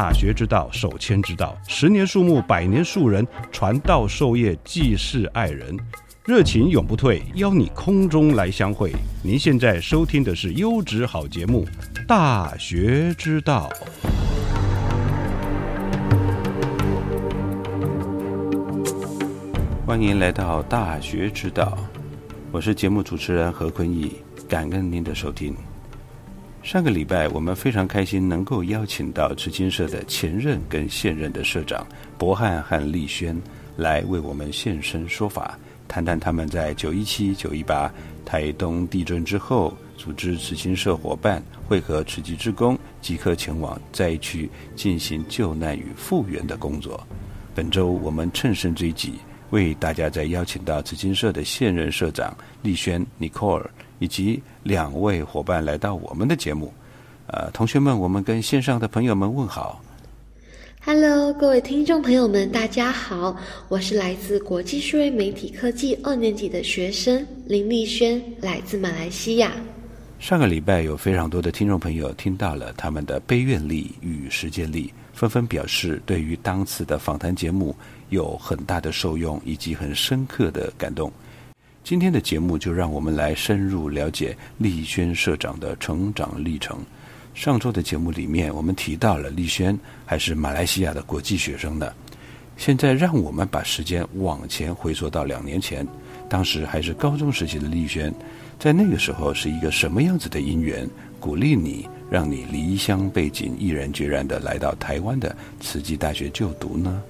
大学之道，守谦之道。十年树木，百年树人，传道授业，济世爱人，热情永不退。邀你空中来相会。您现在收听的是优质好节目《大学之道》。欢迎来到《大学之道》，我是节目主持人何坤义，感恩您的收听。上个礼拜，我们非常开心能够邀请到慈金社的前任跟现任的社长博汉和丽轩来为我们现身说法，谈谈他们在九一七、九一八台东地震之后，组织慈金社伙伴会合慈济之工，即刻前往灾区进行救难与复原的工作。本周我们趁胜追击，为大家再邀请到慈金社的现任社长丽轩 Nicole。以及两位伙伴来到我们的节目，呃，同学们，我们跟线上的朋友们问好。Hello，各位听众朋友们，大家好，我是来自国际数位媒体科技二年级的学生林丽轩，来自马来西亚。上个礼拜有非常多的听众朋友听到了他们的悲愿力与实践力，纷纷表示对于当次的访谈节目有很大的受用以及很深刻的感动。今天的节目就让我们来深入了解丽轩社长的成长历程。上周的节目里面，我们提到了丽轩还是马来西亚的国际学生呢。现在让我们把时间往前回溯到两年前，当时还是高中时期的丽轩，在那个时候是一个什么样子的因缘，鼓励你，让你离乡背井，毅然决然的来到台湾的慈济大学就读呢？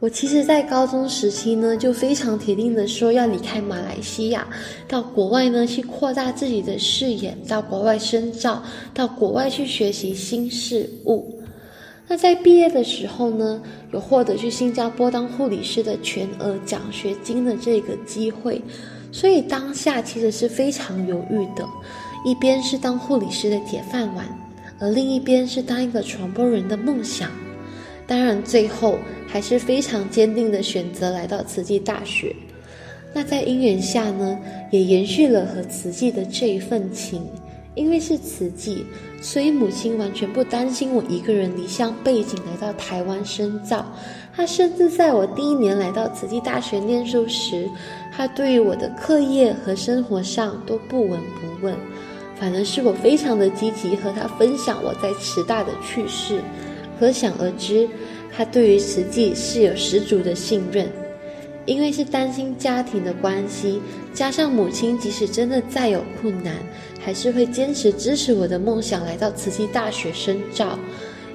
我其实，在高中时期呢，就非常铁定的说要离开马来西亚，到国外呢去扩大自己的视野，到国外深造，到国外去学习新事物。那在毕业的时候呢，有获得去新加坡当护理师的全额奖学金的这个机会，所以当下其实是非常犹豫的，一边是当护理师的铁饭碗，而另一边是当一个传播人的梦想。当然，最后还是非常坚定的选择来到慈济大学。那在因缘下呢，也延续了和慈济的这一份情。因为是慈济，所以母亲完全不担心我一个人离乡背井来到台湾深造。她甚至在我第一年来到慈济大学念书时，她对于我的课业和生活上都不闻不问，反而是我非常的积极和她分享我在慈大的趣事。可想而知，他对于慈济是有十足的信任，因为是担心家庭的关系，加上母亲即使真的再有困难，还是会坚持支持我的梦想来到慈济大学深造。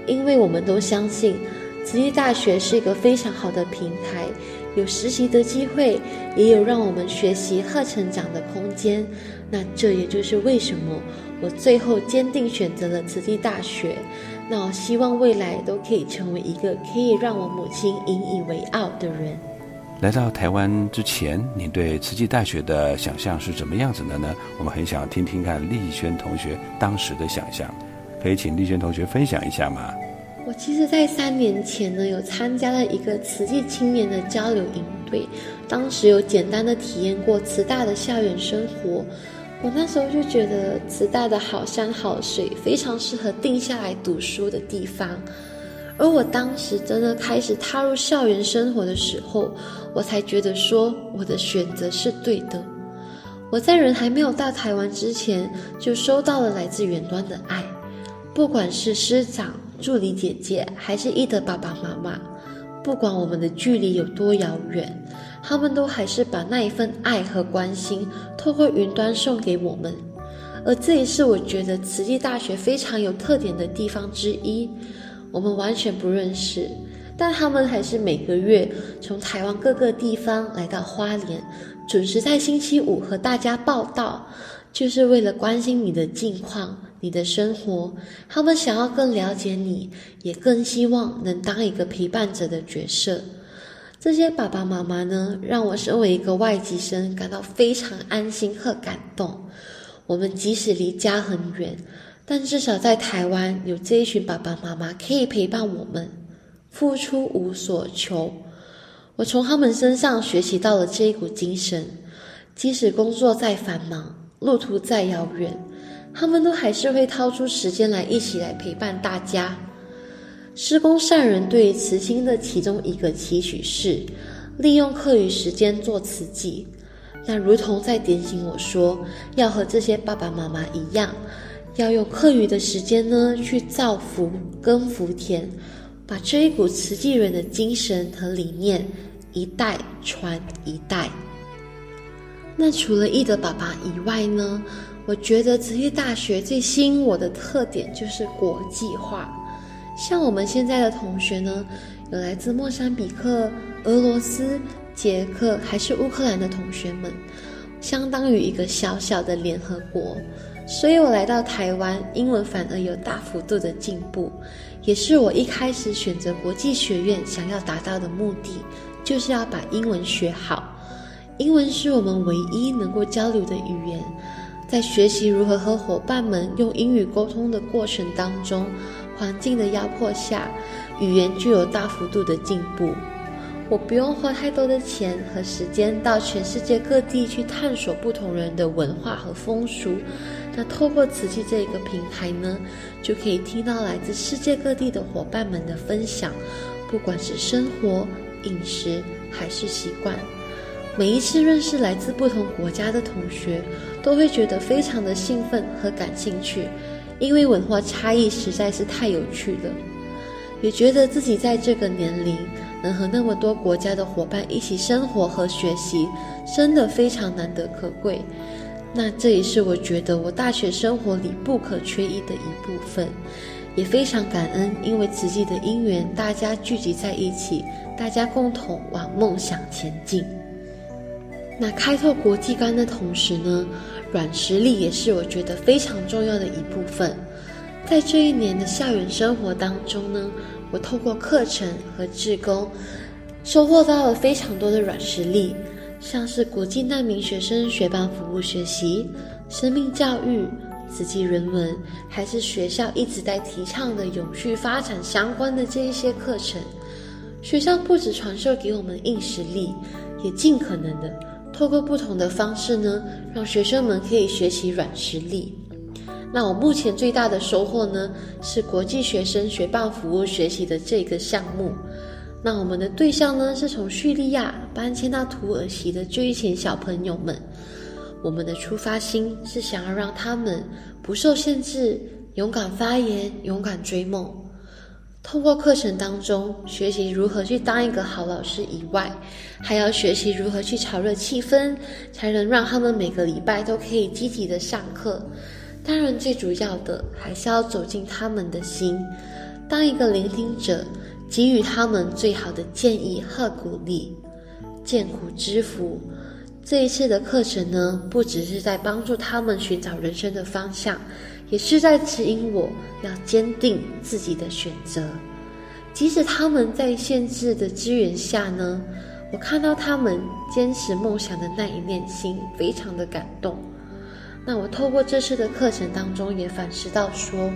因为我们都相信，慈济大学是一个非常好的平台，有实习的机会，也有让我们学习和成长的空间。那这也就是为什么我最后坚定选择了慈济大学。那我希望未来都可以成为一个可以让我母亲引以为傲的人。来到台湾之前，你对慈济大学的想象是怎么样子的呢？我们很想听听看丽轩同学当时的想象，可以请丽轩同学分享一下吗？我其实，在三年前呢，有参加了一个慈济青年的交流营队，当时有简单的体验过慈大的校园生活。我那时候就觉得慈大的好山好水，非常适合定下来读书的地方。而我当时真的开始踏入校园生活的时候，我才觉得说我的选择是对的。我在人还没有到台湾之前，就收到了来自远端的爱，不管是师长、助理姐姐，还是伊的爸爸妈妈，不管我们的距离有多遥远，他们都还是把那一份爱和关心透过云端送给我们。而这也是我觉得慈济大学非常有特点的地方之一。我们完全不认识，但他们还是每个月从台湾各个地方来到花莲，准时在星期五和大家报道，就是为了关心你的近况、你的生活。他们想要更了解你，也更希望能当一个陪伴者的角色。这些爸爸妈妈呢，让我身为一个外籍生感到非常安心和感动。我们即使离家很远。但至少在台湾有这一群爸爸妈妈可以陪伴我们，付出无所求。我从他们身上学习到了这一股精神，即使工作再繁忙，路途再遥远，他们都还是会掏出时间来一起来陪伴大家。施工善人对慈心的其中一个期许是，利用课余时间做慈济。那如同在点醒我说，要和这些爸爸妈妈一样。要用课余的时间呢，去造福跟福田，把这一股慈济人的精神和理念一代传一代。那除了易德爸爸以外呢，我觉得慈济大学最吸引我的特点就是国际化。像我们现在的同学呢，有来自莫桑比克、俄罗斯、捷克还是乌克兰的同学们，相当于一个小小的联合国。所以我来到台湾，英文反而有大幅度的进步，也是我一开始选择国际学院想要达到的目的，就是要把英文学好。英文是我们唯一能够交流的语言，在学习如何和伙伴们用英语沟通的过程当中，环境的压迫下，语言具有大幅度的进步。我不用花太多的钱和时间到全世界各地去探索不同人的文化和风俗。那透过瓷器这一个平台呢，就可以听到来自世界各地的伙伴们的分享，不管是生活、饮食还是习惯。每一次认识来自不同国家的同学，都会觉得非常的兴奋和感兴趣，因为文化差异实在是太有趣了。也觉得自己在这个年龄能和那么多国家的伙伴一起生活和学习，真的非常难得可贵。那这也是我觉得我大学生活里不可缺一的一部分，也非常感恩，因为自己的因缘，大家聚集在一起，大家共同往梦想前进。那开拓国际观的同时呢，软实力也是我觉得非常重要的一部分。在这一年的校园生活当中呢，我透过课程和志工，收获到了非常多的软实力。像是国际难民学生学伴服务学习、生命教育、慈济人文，还是学校一直在提倡的永续发展相关的这一些课程，学校不止传授给我们硬实力，也尽可能的透过不同的方式呢，让学生们可以学习软实力。那我目前最大的收获呢，是国际学生学霸服务学习的这个项目。那我们的对象呢，是从叙利亚搬迁到土耳其的这一群小朋友们。我们的出发心是想要让他们不受限制，勇敢发言，勇敢追梦。通过课程当中学习如何去当一个好老师以外，还要学习如何去炒热气氛，才能让他们每个礼拜都可以积极的上课。当然，最主要的还是要走进他们的心，当一个聆听者。给予他们最好的建议和鼓励，见苦知福。这一次的课程呢，不只是在帮助他们寻找人生的方向，也是在指引我要坚定自己的选择。即使他们在限制的资源下呢，我看到他们坚持梦想的那一念心，非常的感动。那我透过这次的课程当中，也反思到说。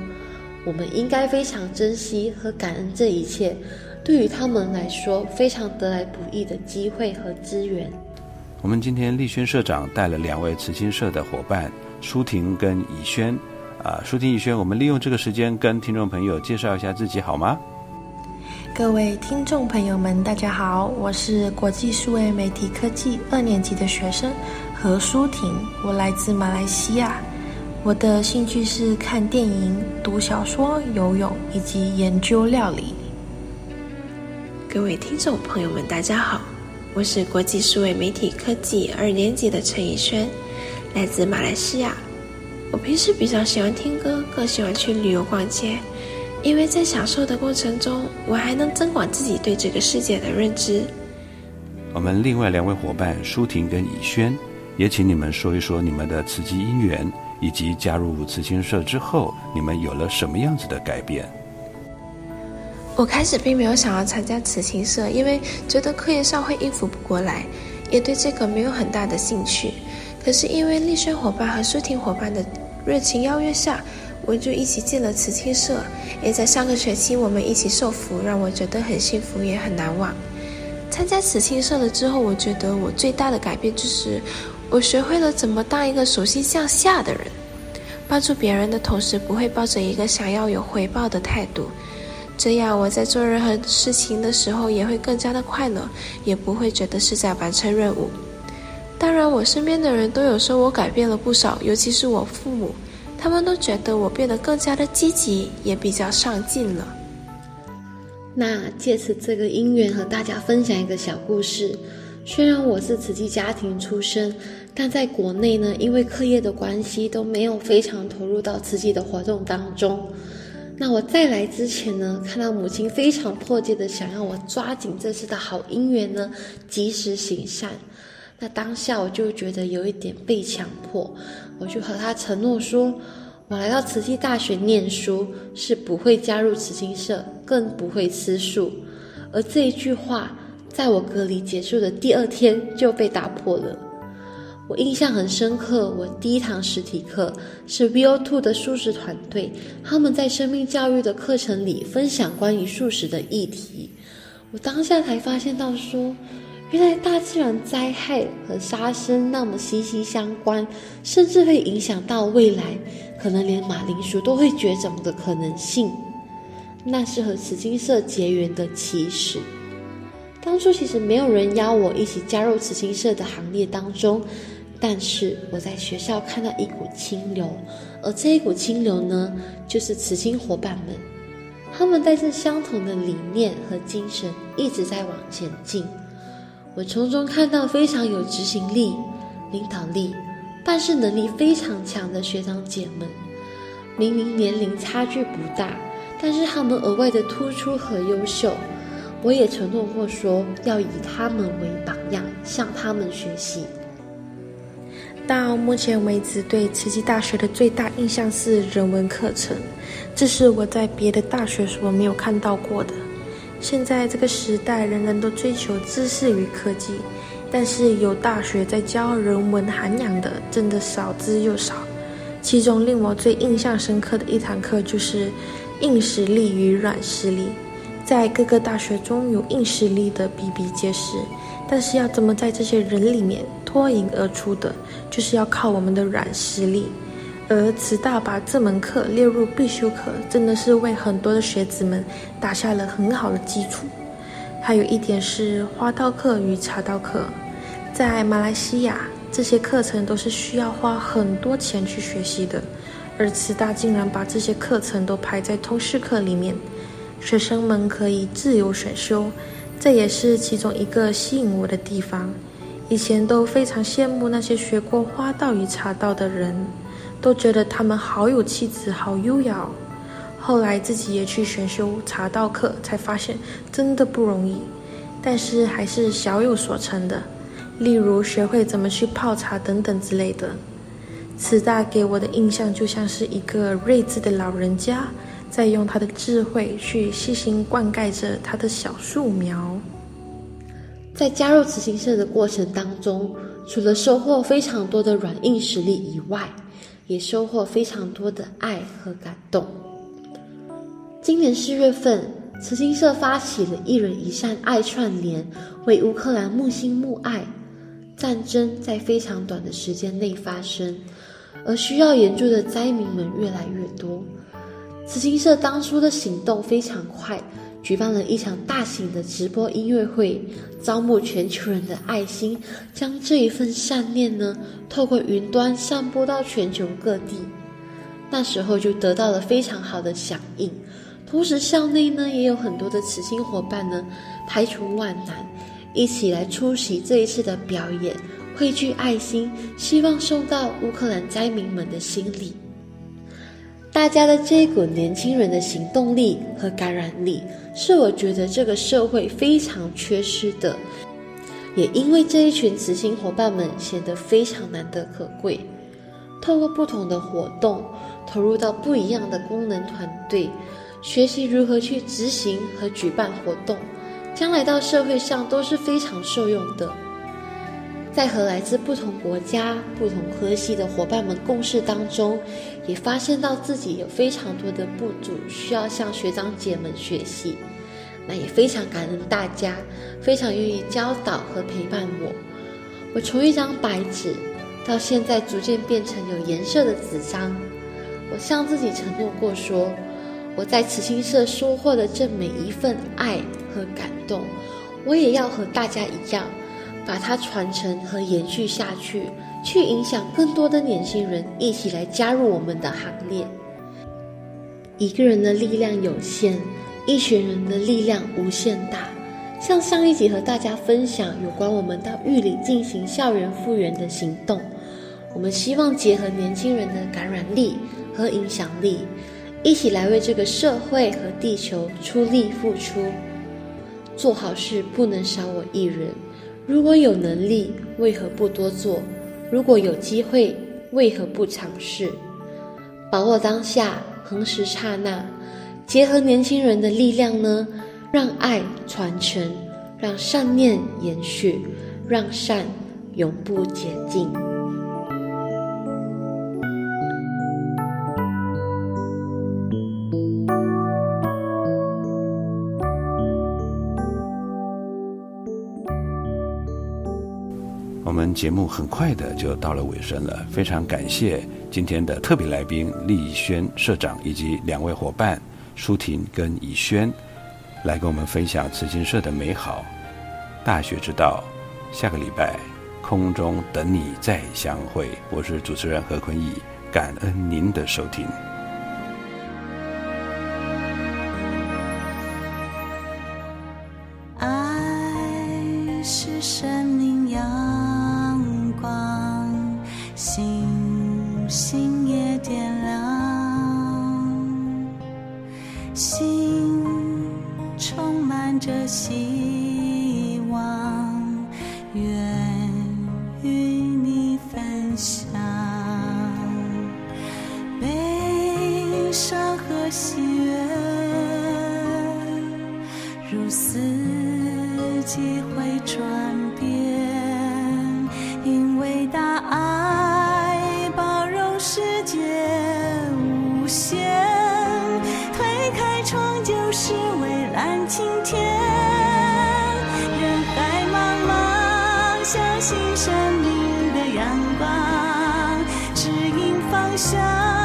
我们应该非常珍惜和感恩这一切，对于他们来说非常得来不易的机会和资源。我们今天立轩社长带了两位慈心社的伙伴舒婷跟以轩，啊，舒婷、宇轩，我们利用这个时间跟听众朋友介绍一下自己好吗？各位听众朋友们，大家好，我是国际数位媒体科技二年级的学生何舒婷，我来自马来西亚。我的兴趣是看电影、读小说、游泳以及研究料理。各位听众朋友们，大家好，我是国际数位媒体科技二年级的陈以轩，来自马来西亚。我平时比较喜欢听歌，更喜欢去旅游逛街。因为在享受的过程中，我还能增广自己对这个世界的认知。我们另外两位伙伴舒婷跟以轩，也请你们说一说你们的慈济因缘，以及加入慈青社之后，你们有了什么样子的改变。我开始并没有想要参加慈青社，因为觉得课业上会应付不过来，也对这个没有很大的兴趣。可是因为丽轩伙伴和舒婷伙伴的热情邀约下。我就一起进了慈青社，也在上个学期我们一起受福，让我觉得很幸福也很难忘。参加慈青社了之后，我觉得我最大的改变就是我学会了怎么当一个手心向下的人，帮助别人的同时不会抱着一个想要有回报的态度，这样我在做任何事情的时候也会更加的快乐，也不会觉得是在完成任务。当然，我身边的人都有说我改变了不少，尤其是我父母。他们都觉得我变得更加的积极，也比较上进了。那借此这个因缘和大家分享一个小故事。虽然我是慈济家庭出身，但在国内呢，因为课业的关系，都没有非常投入到慈济的活动当中。那我在来之前呢，看到母亲非常迫切的想要我抓紧这次的好姻缘呢，及时行善。那当下我就觉得有一点被强迫，我就和他承诺说，我来到慈济大学念书是不会加入慈青社，更不会吃素。而这一句话，在我隔离结束的第二天就被打破了。我印象很深刻，我第一堂实体课是 VO Two 的素食团队，他们在生命教育的课程里分享关于素食的议题，我当下才发现到说。原来大自然灾害和杀生那么息息相关，甚至会影响到未来，可能连马铃薯都会绝种的可能性。那是和慈青社结缘的起始。当初其实没有人邀我一起加入慈青社的行列当中，但是我在学校看到一股清流，而这一股清流呢，就是慈青伙伴们，他们带着相同的理念和精神，一直在往前进。我从中看到非常有执行力、领导力、办事能力非常强的学长姐们。明明年龄差距不大，但是他们额外的突出和优秀。我也承诺过说要以他们为榜样，向他们学习。到目前为止，对慈济大学的最大印象是人文课程，这是我在别的大学所没有看到过的。现在这个时代，人人都追求知识与科技，但是有大学在教人文涵养的，真的少之又少。其中令我最印象深刻的一堂课就是硬实力与软实力。在各个大学中有硬实力的比比皆是，但是要怎么在这些人里面脱颖而出的，就是要靠我们的软实力。而慈大把这门课列入必修课，真的是为很多的学子们打下了很好的基础。还有一点是花道课与茶道课，在马来西亚这些课程都是需要花很多钱去学习的，而慈大竟然把这些课程都排在通识课里面，学生们可以自由选修，这也是其中一个吸引我的地方。以前都非常羡慕那些学过花道与茶道的人。都觉得他们好有气质，好优雅。后来自己也去选修茶道课，才发现真的不容易，但是还是小有所成的。例如学会怎么去泡茶等等之类的。慈大给我的印象就像是一个睿智的老人家，在用他的智慧去细心灌溉着他的小树苗。在加入慈行社的过程当中，除了收获非常多的软硬实力以外，也收获非常多的爱和感动。今年四月份，慈心社发起了一人一善爱串联，为乌克兰木心募爱。战争在非常短的时间内发生，而需要援助的灾民们越来越多。慈心社当初的行动非常快，举办了一场大型的直播音乐会，招募全球人的爱心，将这一份善念呢，透过云端散播到全球各地。那时候就得到了非常好的响应。同时，校内呢也有很多的慈心伙伴呢，排除万难，一起来出席这一次的表演，汇聚爱心，希望送到乌克兰灾民们的心里。大家的这一股年轻人的行动力和感染力，是我觉得这个社会非常缺失的，也因为这一群慈心伙伴们显得非常难得可贵。透过不同的活动，投入到不一样的功能团队。学习如何去执行和举办活动，将来到社会上都是非常受用的。在和来自不同国家、不同科系的伙伴们共事当中，也发现到自己有非常多的不足，需要向学长姐们学习。那也非常感恩大家，非常愿意教导和陪伴我。我从一张白纸，到现在逐渐变成有颜色的纸张。我向自己承诺过说。我在慈心社收获的这每一份爱和感动，我也要和大家一样，把它传承和延续下去，去影响更多的年轻人一起来加入我们的行列。一个人的力量有限，一群人的力量无限大。像上一集和大家分享有关我们到玉里进行校园复原的行动，我们希望结合年轻人的感染力和影响力。一起来为这个社会和地球出力付出，做好事不能少我一人。如果有能力，为何不多做？如果有机会，为何不尝试？把握当下，恒时刹那，结合年轻人的力量呢？让爱传承，让善念延续，让善永不竭尽。节目很快的就到了尾声了，非常感谢今天的特别来宾丽轩社长以及两位伙伴舒婷跟以轩，来跟我们分享慈心社的美好。大学之道，下个礼拜空中等你再相会。我是主持人何坤义，感恩您的收听。蔚蓝晴天人海茫茫相信生命的阳光指引方向。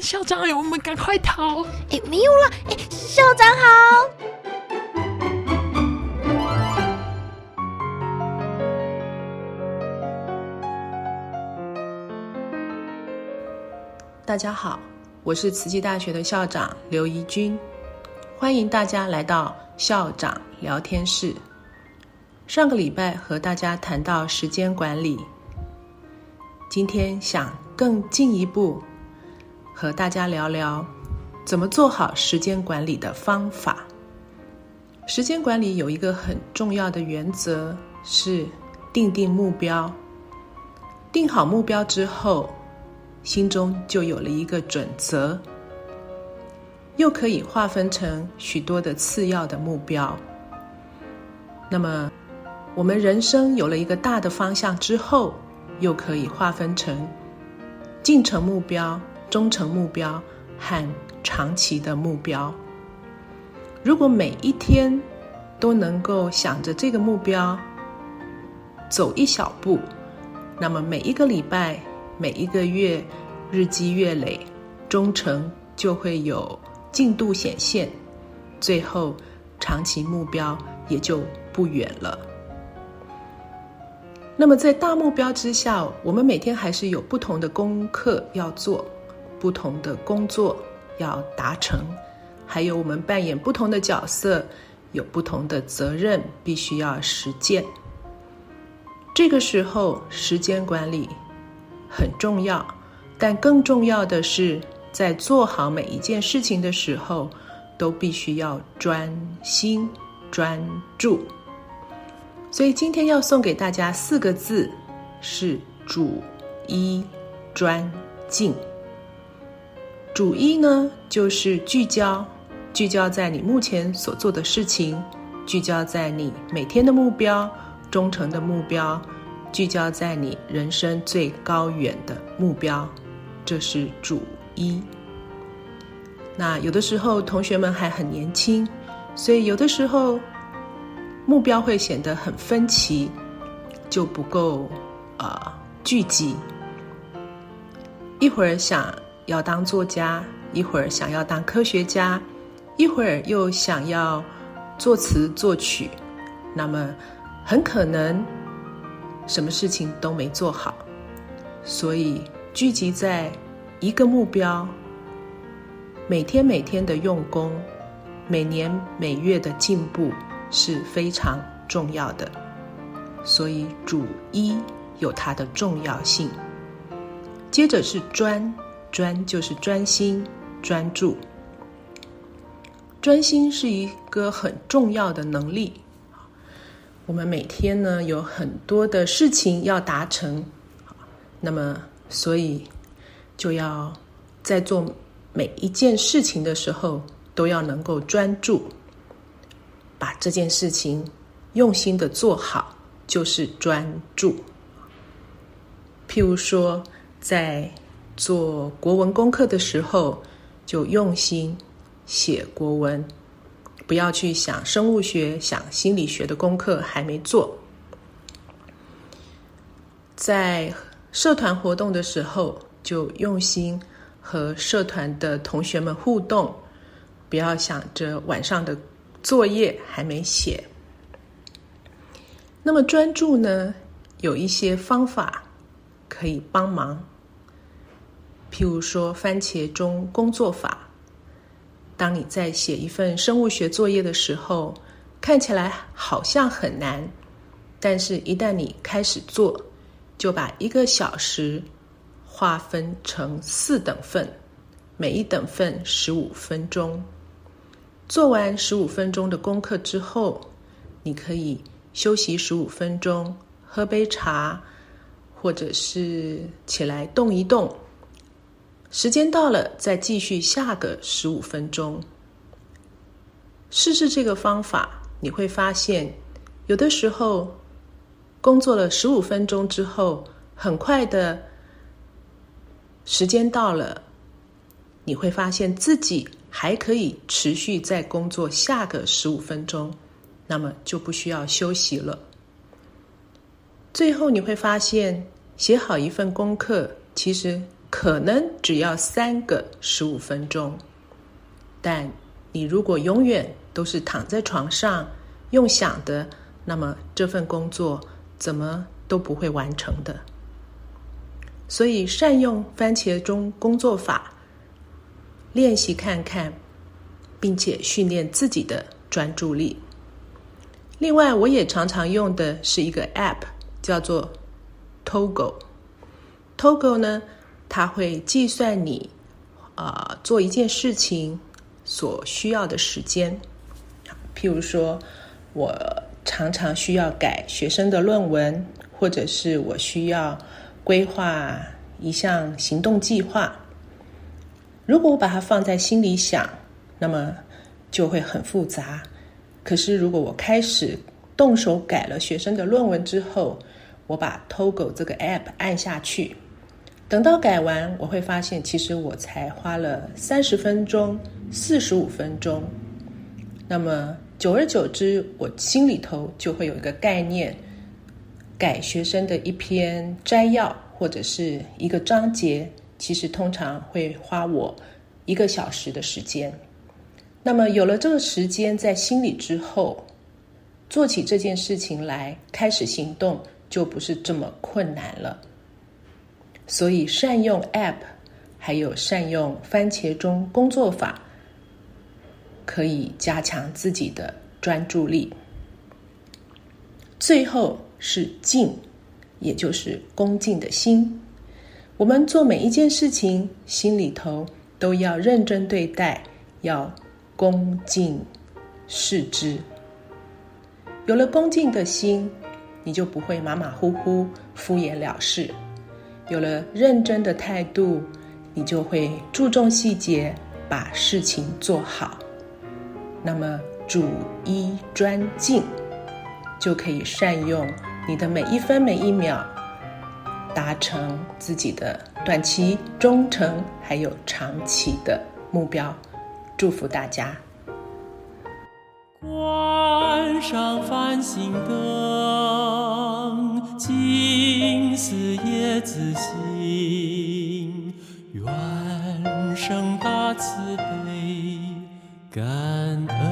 校长，我们赶快逃！哎，没有了！哎，校长好。大家好，我是慈济大学的校长刘怡君，欢迎大家来到校长聊天室。上个礼拜和大家谈到时间管理，今天想更进一步和大家聊聊怎么做好时间管理的方法。时间管理有一个很重要的原则是定定目标。定好目标之后，心中就有了一个准则，又可以划分成许多的次要的目标。那么。我们人生有了一个大的方向之后，又可以划分成进程目标、中程目标和长期的目标。如果每一天都能够想着这个目标走一小步，那么每一个礼拜、每一个月日积月累，中程就会有进度显现，最后长期目标也就不远了。那么，在大目标之下，我们每天还是有不同的功课要做，不同的工作要达成，还有我们扮演不同的角色，有不同的责任必须要实践。这个时候，时间管理很重要，但更重要的是，在做好每一件事情的时候，都必须要专心专注。所以今天要送给大家四个字，是主一专静。主一呢，就是聚焦，聚焦在你目前所做的事情，聚焦在你每天的目标、忠诚的目标，聚焦在你人生最高远的目标，这是主一。那有的时候同学们还很年轻，所以有的时候。目标会显得很分歧，就不够啊聚集。一会儿想要当作家，一会儿想要当科学家，一会儿又想要作词作曲，那么很可能什么事情都没做好。所以聚集在一个目标，每天每天的用功，每年每月的进步。是非常重要的，所以主一有它的重要性。接着是专，专就是专心专注。专心是一个很重要的能力。我们每天呢有很多的事情要达成，那么所以就要在做每一件事情的时候都要能够专注。把这件事情用心的做好，就是专注。譬如说，在做国文功课的时候，就用心写国文，不要去想生物学、想心理学的功课还没做。在社团活动的时候，就用心和社团的同学们互动，不要想着晚上的。作业还没写，那么专注呢？有一些方法可以帮忙，譬如说番茄钟工作法。当你在写一份生物学作业的时候，看起来好像很难，但是一旦你开始做，就把一个小时划分成四等份，每一等份十五分钟。做完十五分钟的功课之后，你可以休息十五分钟，喝杯茶，或者是起来动一动。时间到了，再继续下个十五分钟。试试这个方法，你会发现，有的时候工作了十五分钟之后，很快的时间到了，你会发现自己。还可以持续再工作下个十五分钟，那么就不需要休息了。最后你会发现，写好一份功课其实可能只要三个十五分钟，但你如果永远都是躺在床上用想的，那么这份工作怎么都不会完成的。所以，善用番茄钟工作法。练习看看，并且训练自己的专注力。另外，我也常常用的是一个 App，叫做 Togo。Togo 呢，它会计算你啊做一件事情所需要的时间。譬如说，我常常需要改学生的论文，或者是我需要规划一项行动计划。如果我把它放在心里想，那么就会很复杂。可是，如果我开始动手改了学生的论文之后，我把 Togo 这个 App 按下去，等到改完，我会发现其实我才花了三十分钟、四十五分钟。那么，久而久之，我心里头就会有一个概念：改学生的一篇摘要或者是一个章节，其实通常会花我一个小时的时间。那么有了这个时间在心里之后，做起这件事情来，开始行动就不是这么困难了。所以善用 App，还有善用番茄钟工作法，可以加强自己的专注力。最后是敬，也就是恭敬的心。我们做每一件事情，心里头都要认真对待，要。恭敬视之，有了恭敬的心，你就不会马马虎虎、敷衍了事；有了认真的态度，你就会注重细节，把事情做好。那么，主一专敬，就可以善用你的每一分每一秒，达成自己的短期、中程还有长期的目标。祝福大家。关上繁星灯，静思叶子心，愿生大慈悲，感恩，